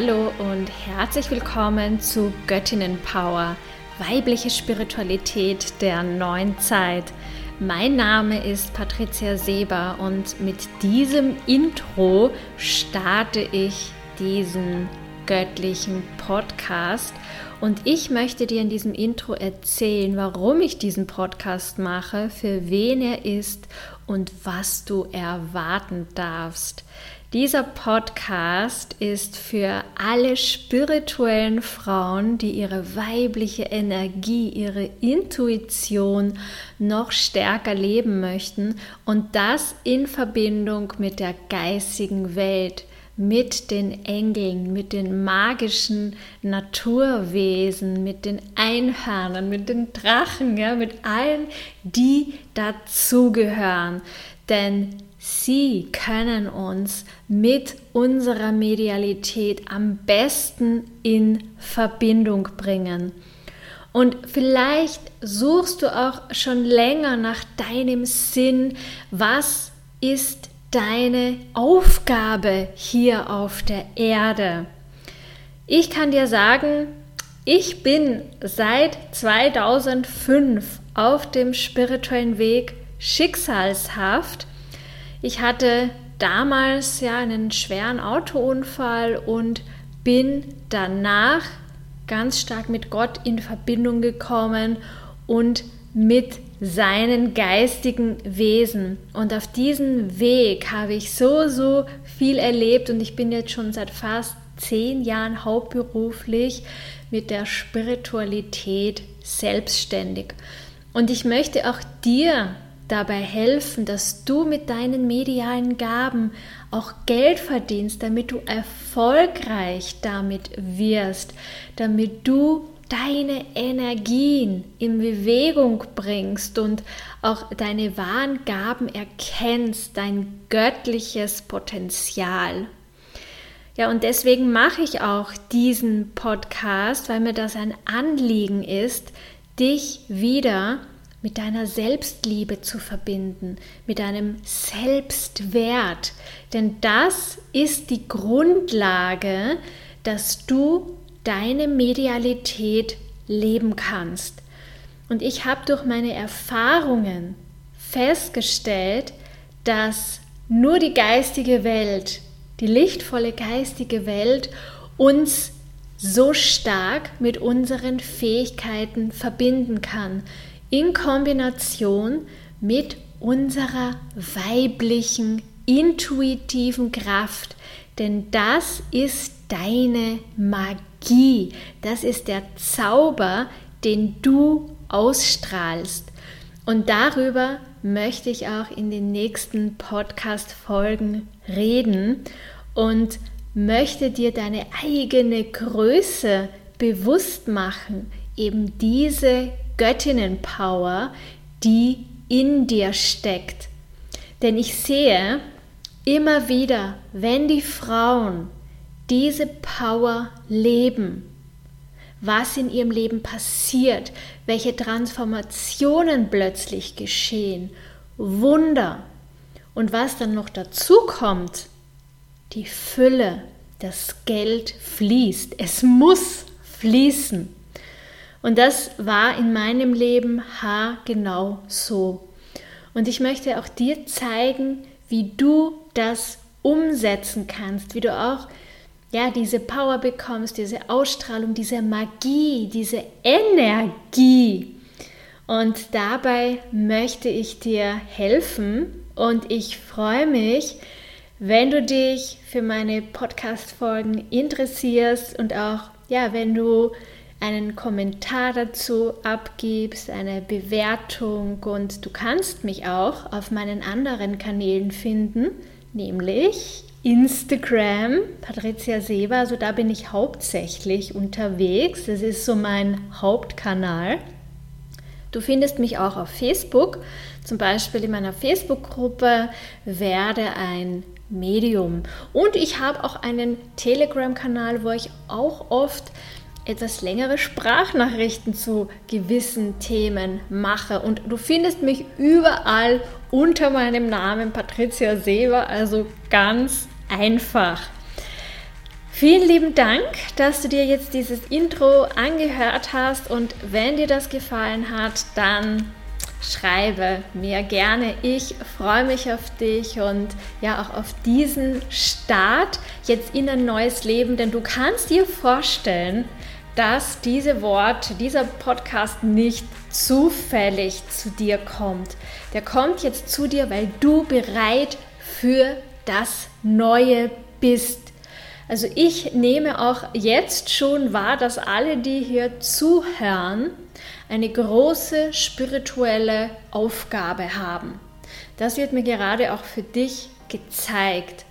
Hallo und herzlich willkommen zu Göttinnen Power, weibliche Spiritualität der neuen Zeit. Mein Name ist Patricia Seber und mit diesem Intro starte ich diesen göttlichen Podcast. Und ich möchte dir in diesem Intro erzählen, warum ich diesen Podcast mache, für wen er ist und was du erwarten darfst. Dieser Podcast ist für alle spirituellen Frauen, die ihre weibliche Energie, ihre Intuition noch stärker leben möchten und das in Verbindung mit der geistigen Welt, mit den Engeln, mit den magischen Naturwesen, mit den Einhörnern, mit den Drachen, ja, mit allen, die dazugehören. Denn Sie können uns mit unserer Medialität am besten in Verbindung bringen. Und vielleicht suchst du auch schon länger nach deinem Sinn. Was ist deine Aufgabe hier auf der Erde? Ich kann dir sagen, ich bin seit 2005 auf dem spirituellen Weg schicksalshaft ich hatte damals ja einen schweren Autounfall und bin danach ganz stark mit Gott in Verbindung gekommen und mit seinen geistigen Wesen. Und auf diesem Weg habe ich so, so viel erlebt und ich bin jetzt schon seit fast zehn Jahren hauptberuflich mit der Spiritualität selbstständig. Und ich möchte auch dir dabei helfen, dass du mit deinen medialen Gaben auch Geld verdienst, damit du erfolgreich damit wirst, damit du deine Energien in Bewegung bringst und auch deine wahren Gaben erkennst, dein göttliches Potenzial. Ja, und deswegen mache ich auch diesen Podcast, weil mir das ein Anliegen ist, dich wieder mit deiner Selbstliebe zu verbinden, mit deinem Selbstwert. Denn das ist die Grundlage, dass du deine Medialität leben kannst. Und ich habe durch meine Erfahrungen festgestellt, dass nur die geistige Welt, die lichtvolle geistige Welt uns so stark mit unseren Fähigkeiten verbinden kann, in Kombination mit unserer weiblichen, intuitiven Kraft. Denn das ist deine Magie. Das ist der Zauber, den du ausstrahlst. Und darüber möchte ich auch in den nächsten Podcast-Folgen reden und möchte dir deine eigene Größe bewusst machen, eben diese Göttinnenpower, die in dir steckt. Denn ich sehe immer wieder, wenn die Frauen diese Power leben, was in ihrem Leben passiert, welche Transformationen plötzlich geschehen, Wunder. Und was dann noch dazu kommt, die Fülle, das Geld fließt. Es muss fließen. Und das war in meinem Leben haargenau so. Und ich möchte auch dir zeigen, wie du das umsetzen kannst, wie du auch ja, diese Power bekommst, diese Ausstrahlung, diese Magie, diese Energie. Und dabei möchte ich dir helfen und ich freue mich, wenn du dich für meine Podcast-Folgen interessierst und auch, ja, wenn du einen Kommentar dazu abgibst, eine Bewertung und du kannst mich auch auf meinen anderen Kanälen finden, nämlich Instagram, Patricia Seba, also da bin ich hauptsächlich unterwegs. Das ist so mein Hauptkanal. Du findest mich auch auf Facebook, zum Beispiel in meiner Facebook-Gruppe Werde ein Medium. Und ich habe auch einen Telegram-Kanal, wo ich auch oft etwas längere Sprachnachrichten zu gewissen Themen mache. Und du findest mich überall unter meinem Namen Patricia Seber, also ganz einfach. Vielen lieben Dank, dass du dir jetzt dieses Intro angehört hast und wenn dir das gefallen hat, dann schreibe mir gerne. Ich freue mich auf dich und ja auch auf diesen Start jetzt in ein neues Leben, denn du kannst dir vorstellen, dass diese Worte, dieser Podcast nicht zufällig zu dir kommt. Der kommt jetzt zu dir, weil du bereit für das Neue bist. Also ich nehme auch jetzt schon wahr, dass alle, die hier zuhören, eine große spirituelle Aufgabe haben. Das wird mir gerade auch für dich gezeigt.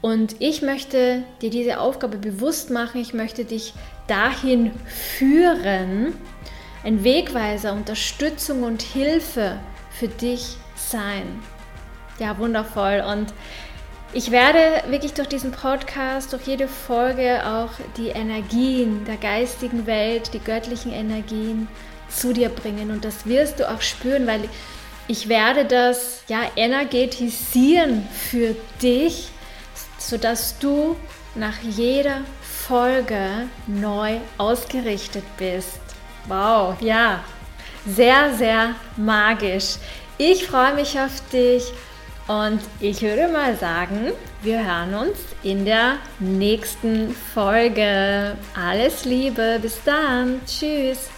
Und ich möchte dir diese Aufgabe bewusst machen. Ich möchte dich dahin führen, ein Wegweiser, Unterstützung und Hilfe für dich sein. Ja, wundervoll. Und ich werde wirklich durch diesen Podcast, durch jede Folge auch die Energien der geistigen Welt, die göttlichen Energien zu dir bringen. Und das wirst du auch spüren, weil ich werde das ja energetisieren für dich, sodass du nach jeder Folge neu ausgerichtet bist. Wow, ja, sehr, sehr magisch. Ich freue mich auf dich und ich würde mal sagen, wir hören uns in der nächsten Folge. Alles Liebe, bis dann. Tschüss.